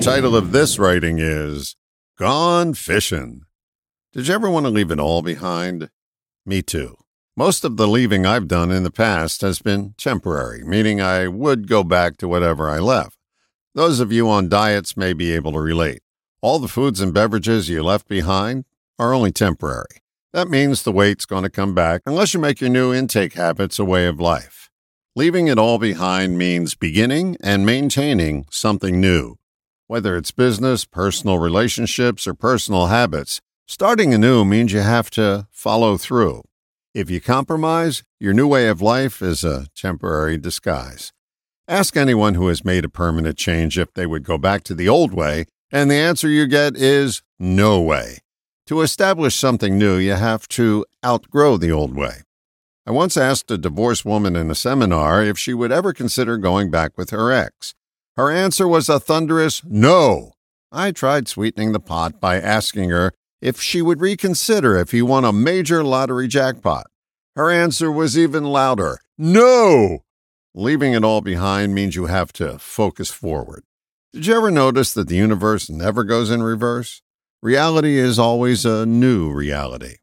title of this writing is Gone Fishing. Did you ever want to leave it all behind? Me too. Most of the leaving I've done in the past has been temporary, meaning I would go back to whatever I left. Those of you on diets may be able to relate. All the foods and beverages you left behind are only temporary. That means the weight's going to come back unless you make your new intake habits a way of life. Leaving it all behind means beginning and maintaining something new. Whether it's business, personal relationships, or personal habits, starting anew means you have to follow through. If you compromise, your new way of life is a temporary disguise. Ask anyone who has made a permanent change if they would go back to the old way, and the answer you get is no way. To establish something new, you have to outgrow the old way. I once asked a divorced woman in a seminar if she would ever consider going back with her ex. Her answer was a thunderous no. I tried sweetening the pot by asking her if she would reconsider if he won a major lottery jackpot. Her answer was even louder No! Leaving it all behind means you have to focus forward. Did you ever notice that the universe never goes in reverse? Reality is always a new reality.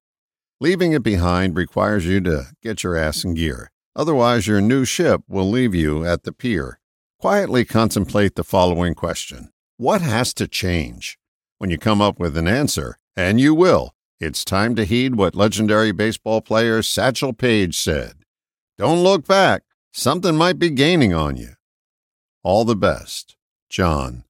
Leaving it behind requires you to get your ass in gear. Otherwise, your new ship will leave you at the pier. Quietly contemplate the following question What has to change? When you come up with an answer, and you will. It's time to heed what legendary baseball player Satchel Paige said. Don't look back. Something might be gaining on you. All the best, John